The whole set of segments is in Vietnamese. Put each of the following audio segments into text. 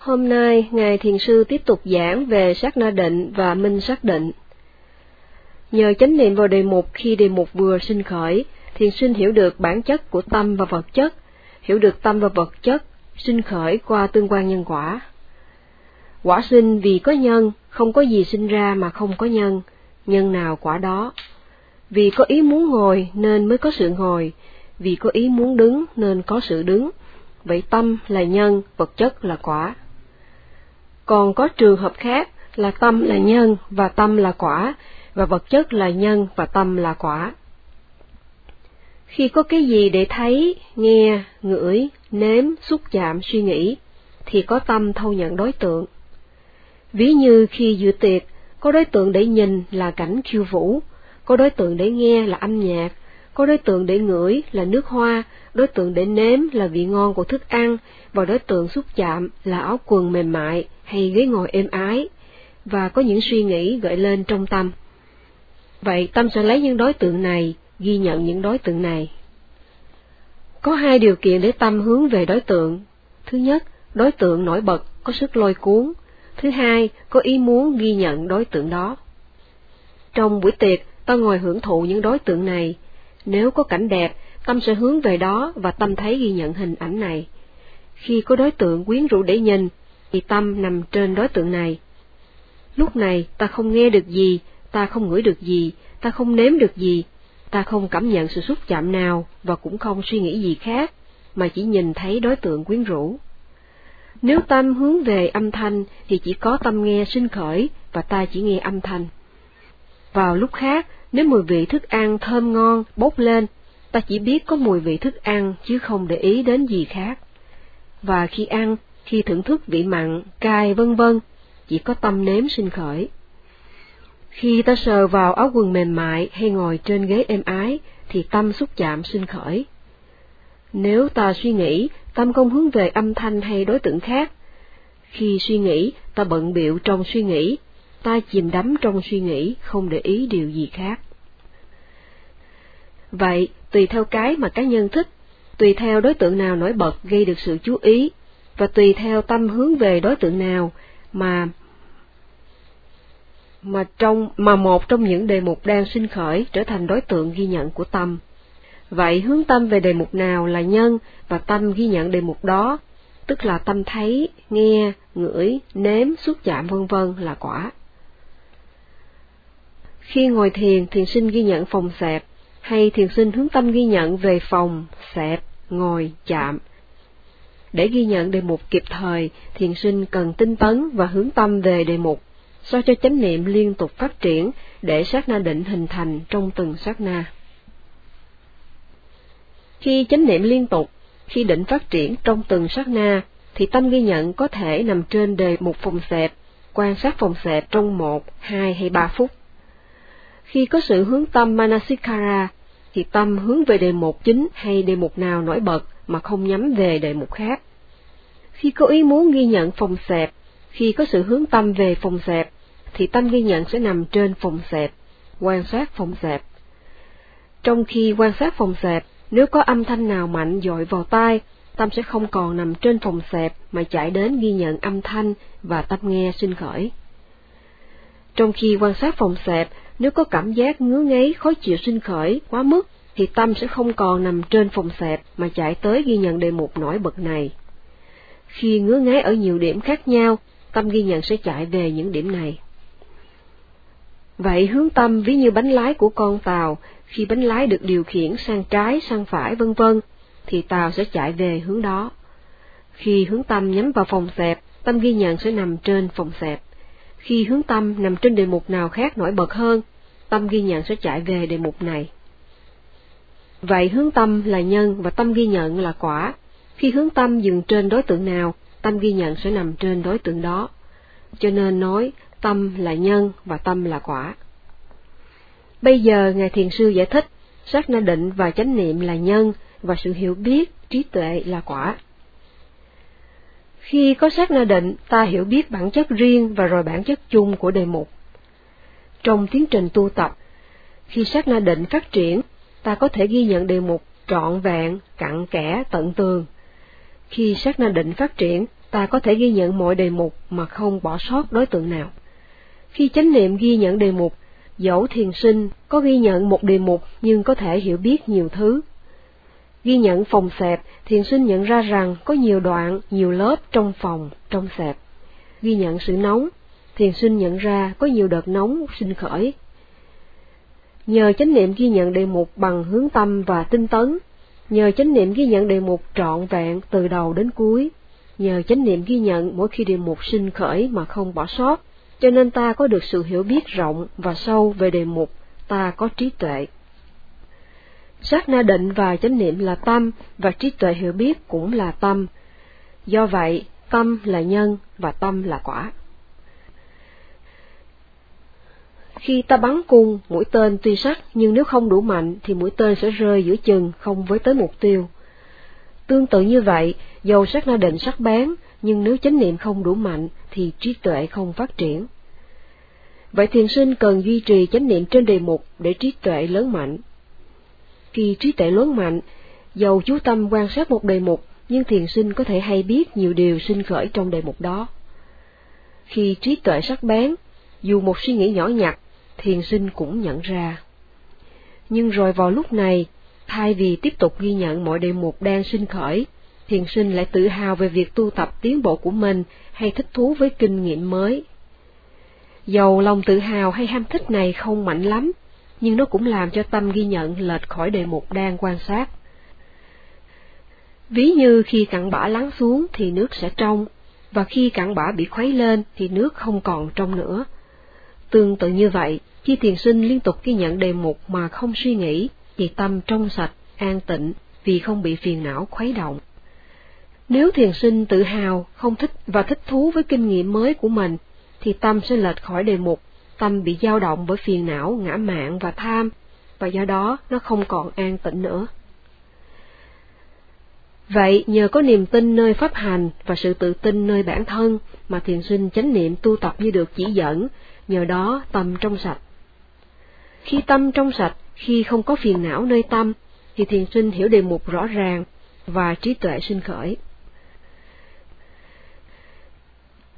Hôm nay, Ngài Thiền Sư tiếp tục giảng về sát na định và minh sát định. Nhờ chánh niệm vào đề mục khi đề mục vừa sinh khởi, thiền sinh hiểu được bản chất của tâm và vật chất, hiểu được tâm và vật chất, sinh khởi qua tương quan nhân quả. Quả sinh vì có nhân, không có gì sinh ra mà không có nhân, nhân nào quả đó. Vì có ý muốn ngồi nên mới có sự ngồi, vì có ý muốn đứng nên có sự đứng. Vậy tâm là nhân, vật chất là quả. Còn có trường hợp khác là tâm là nhân và tâm là quả, và vật chất là nhân và tâm là quả. Khi có cái gì để thấy, nghe, ngửi, nếm, xúc chạm, suy nghĩ, thì có tâm thâu nhận đối tượng. Ví như khi dự tiệc, có đối tượng để nhìn là cảnh khiêu vũ, có đối tượng để nghe là âm nhạc, có đối tượng để ngửi là nước hoa, đối tượng để nếm là vị ngon của thức ăn, và đối tượng xúc chạm là áo quần mềm mại hay ghế ngồi êm ái, và có những suy nghĩ gợi lên trong tâm. Vậy tâm sẽ lấy những đối tượng này, ghi nhận những đối tượng này. Có hai điều kiện để tâm hướng về đối tượng. Thứ nhất, đối tượng nổi bật, có sức lôi cuốn. Thứ hai, có ý muốn ghi nhận đối tượng đó. Trong buổi tiệc, ta ngồi hưởng thụ những đối tượng này. Nếu có cảnh đẹp, tâm sẽ hướng về đó và tâm thấy ghi nhận hình ảnh này. Khi có đối tượng quyến rũ để nhìn, thì tâm nằm trên đối tượng này. Lúc này ta không nghe được gì, ta không ngửi được gì, ta không nếm được gì, ta không cảm nhận sự xúc chạm nào và cũng không suy nghĩ gì khác, mà chỉ nhìn thấy đối tượng quyến rũ. Nếu tâm hướng về âm thanh thì chỉ có tâm nghe sinh khởi và ta chỉ nghe âm thanh. Vào lúc khác, nếu mùi vị thức ăn thơm ngon bốc lên, ta chỉ biết có mùi vị thức ăn chứ không để ý đến gì khác. Và khi ăn, khi thưởng thức vị mặn, cay vân vân, chỉ có tâm nếm sinh khởi. Khi ta sờ vào áo quần mềm mại hay ngồi trên ghế êm ái, thì tâm xúc chạm sinh khởi. Nếu ta suy nghĩ, tâm không hướng về âm thanh hay đối tượng khác. Khi suy nghĩ, ta bận biệu trong suy nghĩ, ta chìm đắm trong suy nghĩ, không để ý điều gì khác. Vậy, tùy theo cái mà cá nhân thích, tùy theo đối tượng nào nổi bật gây được sự chú ý, và tùy theo tâm hướng về đối tượng nào mà mà trong mà một trong những đề mục đang sinh khởi trở thành đối tượng ghi nhận của tâm. Vậy hướng tâm về đề mục nào là nhân và tâm ghi nhận đề mục đó, tức là tâm thấy, nghe, ngửi, nếm, xúc chạm vân vân là quả. Khi ngồi thiền, thiền sinh ghi nhận phòng xẹp, hay thiền sinh hướng tâm ghi nhận về phòng, xẹp, ngồi, chạm. Để ghi nhận đề mục kịp thời, thiền sinh cần tinh tấn và hướng tâm về đề mục sao cho chánh niệm liên tục phát triển để sát na định hình thành trong từng sát na. Khi chánh niệm liên tục, khi định phát triển trong từng sát na, thì tâm ghi nhận có thể nằm trên đề mục phòng xẹp, quan sát phòng xẹp trong một, hai hay ba phút. Khi có sự hướng tâm Manasikara, thì tâm hướng về đề mục chính hay đề mục nào nổi bật mà không nhắm về đề mục khác. Khi có ý muốn ghi nhận phòng xẹp, khi có sự hướng tâm về phòng xẹp, thì tâm ghi nhận sẽ nằm trên phòng xẹp, quan sát phòng xẹp. Trong khi quan sát phòng xẹp, nếu có âm thanh nào mạnh dội vào tai, tâm sẽ không còn nằm trên phòng xẹp mà chạy đến ghi nhận âm thanh và tâm nghe sinh khởi. Trong khi quan sát phòng xẹp, nếu có cảm giác ngứa ngáy khó chịu sinh khởi quá mức, thì tâm sẽ không còn nằm trên phòng xẹp mà chạy tới ghi nhận đề mục nổi bật này. Khi ngứa ngáy ở nhiều điểm khác nhau, tâm ghi nhận sẽ chạy về những điểm này. Vậy hướng tâm ví như bánh lái của con tàu, khi bánh lái được điều khiển sang trái, sang phải vân vân, thì tàu sẽ chạy về hướng đó. Khi hướng tâm nhắm vào phòng xẹp, tâm ghi nhận sẽ nằm trên phòng xẹp. Khi hướng tâm nằm trên đề mục nào khác nổi bật hơn, tâm ghi nhận sẽ chạy về đề mục này. Vậy hướng tâm là nhân và tâm ghi nhận là quả. Khi hướng tâm dừng trên đối tượng nào, tâm ghi nhận sẽ nằm trên đối tượng đó. Cho nên nói, tâm là nhân và tâm là quả. Bây giờ Ngài Thiền Sư giải thích, sát na định và chánh niệm là nhân và sự hiểu biết, trí tuệ là quả. Khi có sát na định, ta hiểu biết bản chất riêng và rồi bản chất chung của đề mục. Trong tiến trình tu tập, khi sát na định phát triển, ta có thể ghi nhận đề mục trọn vẹn, cặn kẽ, tận tường. Khi sát na định phát triển, ta có thể ghi nhận mọi đề mục mà không bỏ sót đối tượng nào. Khi chánh niệm ghi nhận đề mục, dẫu thiền sinh có ghi nhận một đề mục nhưng có thể hiểu biết nhiều thứ. Ghi nhận phòng xẹp, thiền sinh nhận ra rằng có nhiều đoạn, nhiều lớp trong phòng, trong xẹp. Ghi nhận sự nóng, thiền sinh nhận ra có nhiều đợt nóng sinh khởi. Nhờ chánh niệm ghi nhận đề mục bằng hướng tâm và tinh tấn, nhờ chánh niệm ghi nhận đề mục trọn vẹn từ đầu đến cuối, nhờ chánh niệm ghi nhận mỗi khi đề mục sinh khởi mà không bỏ sót, cho nên ta có được sự hiểu biết rộng và sâu về đề mục, ta có trí tuệ. Sát na định và chánh niệm là tâm, và trí tuệ hiểu biết cũng là tâm. Do vậy, tâm là nhân và tâm là quả. Khi ta bắn cung, mũi tên tuy sắc nhưng nếu không đủ mạnh thì mũi tên sẽ rơi giữa chừng không với tới mục tiêu. Tương tự như vậy, dầu sắc na định sắc bén, nhưng nếu chánh niệm không đủ mạnh thì trí tuệ không phát triển. Vậy thiền sinh cần duy trì chánh niệm trên đề mục để trí tuệ lớn mạnh. Khi trí tuệ lớn mạnh, dầu chú tâm quan sát một đề mục, nhưng thiền sinh có thể hay biết nhiều điều sinh khởi trong đề mục đó. Khi trí tuệ sắc bén, dù một suy nghĩ nhỏ nhặt, thiền sinh cũng nhận ra. Nhưng rồi vào lúc này, thay vì tiếp tục ghi nhận mọi đề mục đang sinh khởi, thiền sinh lại tự hào về việc tu tập tiến bộ của mình hay thích thú với kinh nghiệm mới. Dầu lòng tự hào hay ham thích này không mạnh lắm, nhưng nó cũng làm cho tâm ghi nhận lệch khỏi đề mục đang quan sát. Ví như khi cặn bã lắng xuống thì nước sẽ trong, và khi cặn bã bị khuấy lên thì nước không còn trong nữa. Tương tự như vậy, chi thiền sinh liên tục ghi nhận đề mục mà không suy nghĩ, thì tâm trong sạch, an tịnh, vì không bị phiền não khuấy động. Nếu thiền sinh tự hào, không thích và thích thú với kinh nghiệm mới của mình, thì tâm sẽ lệch khỏi đề mục, tâm bị dao động bởi phiền não, ngã mạn và tham, và do đó nó không còn an tịnh nữa. Vậy nhờ có niềm tin nơi pháp hành và sự tự tin nơi bản thân mà thiền sinh chánh niệm tu tập như được chỉ dẫn, nhờ đó tâm trong sạch. Khi tâm trong sạch, khi không có phiền não nơi tâm, thì thiền sinh hiểu đề mục rõ ràng và trí tuệ sinh khởi.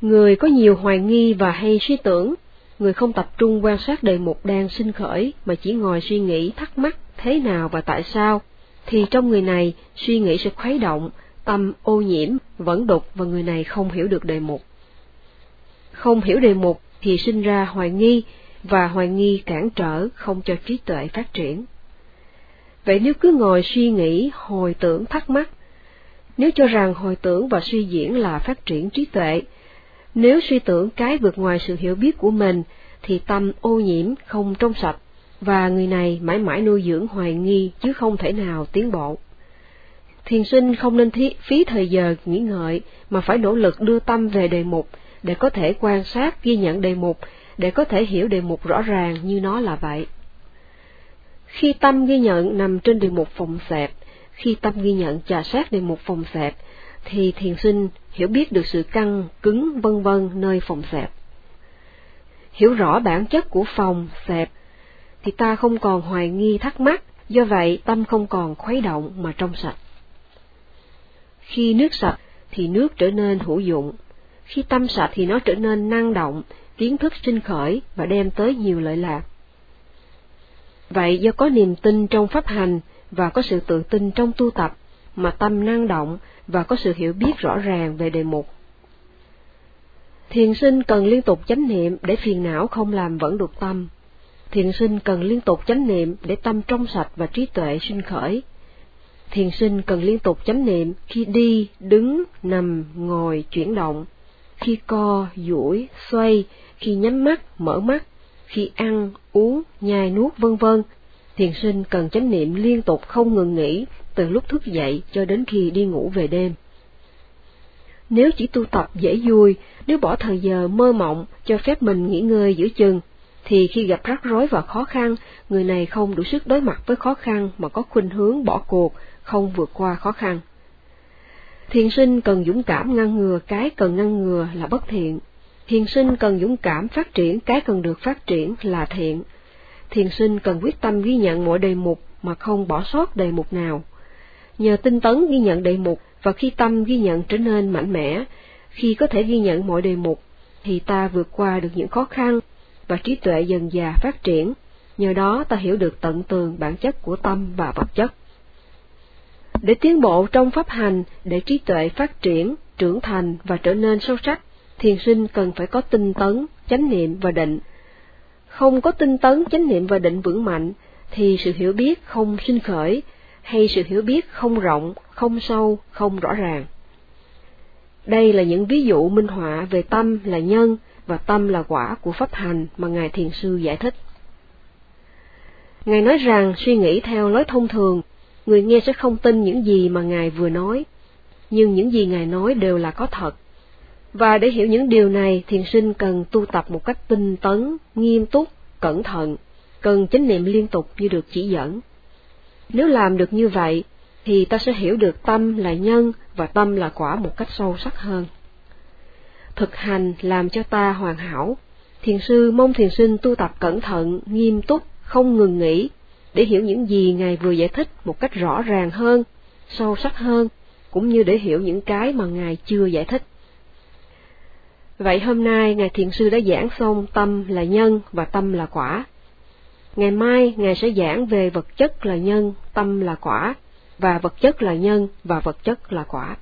Người có nhiều hoài nghi và hay suy tưởng, người không tập trung quan sát đề mục đang sinh khởi mà chỉ ngồi suy nghĩ thắc mắc thế nào và tại sao, thì trong người này suy nghĩ sẽ khuấy động, tâm ô nhiễm, vẫn đục và người này không hiểu được đề mục. Không hiểu đề mục thì sinh ra hoài nghi, và hoài nghi cản trở không cho trí tuệ phát triển. Vậy nếu cứ ngồi suy nghĩ, hồi tưởng thắc mắc, nếu cho rằng hồi tưởng và suy diễn là phát triển trí tuệ, nếu suy tưởng cái vượt ngoài sự hiểu biết của mình, thì tâm ô nhiễm không trong sạch, và người này mãi mãi nuôi dưỡng hoài nghi chứ không thể nào tiến bộ. Thiền sinh không nên thí, phí thời giờ nghĩ ngợi, mà phải nỗ lực đưa tâm về đề mục, để có thể quan sát ghi nhận đề mục, để có thể hiểu đề mục rõ ràng như nó là vậy. Khi tâm ghi nhận nằm trên đề mục phòng xẹp, khi tâm ghi nhận trà sát đề mục phòng xẹp, thì thiền sinh hiểu biết được sự căng, cứng, vân vân nơi phòng xẹp. Hiểu rõ bản chất của phòng, xẹp, thì ta không còn hoài nghi thắc mắc, do vậy tâm không còn khuấy động mà trong sạch. Khi nước sạch thì nước trở nên hữu dụng, khi tâm sạch thì nó trở nên năng động, kiến thức sinh khởi và đem tới nhiều lợi lạc. Vậy do có niềm tin trong pháp hành và có sự tự tin trong tu tập, mà tâm năng động và có sự hiểu biết rõ ràng về đề mục. Thiền sinh cần liên tục chánh niệm để phiền não không làm vẫn được tâm. Thiền sinh cần liên tục chánh niệm để tâm trong sạch và trí tuệ sinh khởi. Thiền sinh cần liên tục chánh niệm khi đi, đứng, nằm, ngồi, chuyển động, khi co, duỗi, xoay, khi nhắm mắt, mở mắt, khi ăn, uống, nhai nuốt vân vân. Thiền sinh cần chánh niệm liên tục không ngừng nghỉ từ lúc thức dậy cho đến khi đi ngủ về đêm. Nếu chỉ tu tập dễ vui, nếu bỏ thời giờ mơ mộng cho phép mình nghỉ ngơi giữa chừng, thì khi gặp rắc rối và khó khăn, người này không đủ sức đối mặt với khó khăn mà có khuynh hướng bỏ cuộc, không vượt qua khó khăn. Thiền sinh cần dũng cảm ngăn ngừa cái cần ngăn ngừa là bất thiện. Thiền sinh cần dũng cảm phát triển cái cần được phát triển là thiện. Thiền sinh cần quyết tâm ghi nhận mọi đề mục mà không bỏ sót đề mục nào. Nhờ tinh tấn ghi nhận đề mục và khi tâm ghi nhận trở nên mạnh mẽ, khi có thể ghi nhận mọi đề mục, thì ta vượt qua được những khó khăn và trí tuệ dần dà phát triển, nhờ đó ta hiểu được tận tường bản chất của tâm và vật chất. Để tiến bộ trong pháp hành, để trí tuệ phát triển, trưởng thành và trở nên sâu sắc, thiền sinh cần phải có tinh tấn, chánh niệm và định. Không có tinh tấn, chánh niệm và định vững mạnh, thì sự hiểu biết không sinh khởi, hay sự hiểu biết không rộng, không sâu, không rõ ràng. Đây là những ví dụ minh họa về tâm là nhân và tâm là quả của pháp hành mà Ngài Thiền Sư giải thích. Ngài nói rằng suy nghĩ theo lối thông thường, người nghe sẽ không tin những gì mà Ngài vừa nói, nhưng những gì Ngài nói đều là có thật. Và để hiểu những điều này, thiền sinh cần tu tập một cách tinh tấn, nghiêm túc, cẩn thận, cần chánh niệm liên tục như được chỉ dẫn. Nếu làm được như vậy, thì ta sẽ hiểu được tâm là nhân và tâm là quả một cách sâu sắc hơn. Thực hành làm cho ta hoàn hảo. Thiền sư mong thiền sinh tu tập cẩn thận, nghiêm túc, không ngừng nghỉ, để hiểu những gì Ngài vừa giải thích một cách rõ ràng hơn, sâu sắc hơn, cũng như để hiểu những cái mà Ngài chưa giải thích. Vậy hôm nay Ngài Thiền Sư đã giảng xong tâm là nhân và tâm là quả. Ngày mai Ngài sẽ giảng về vật chất là nhân, tâm là quả, và vật chất là nhân và vật chất là quả.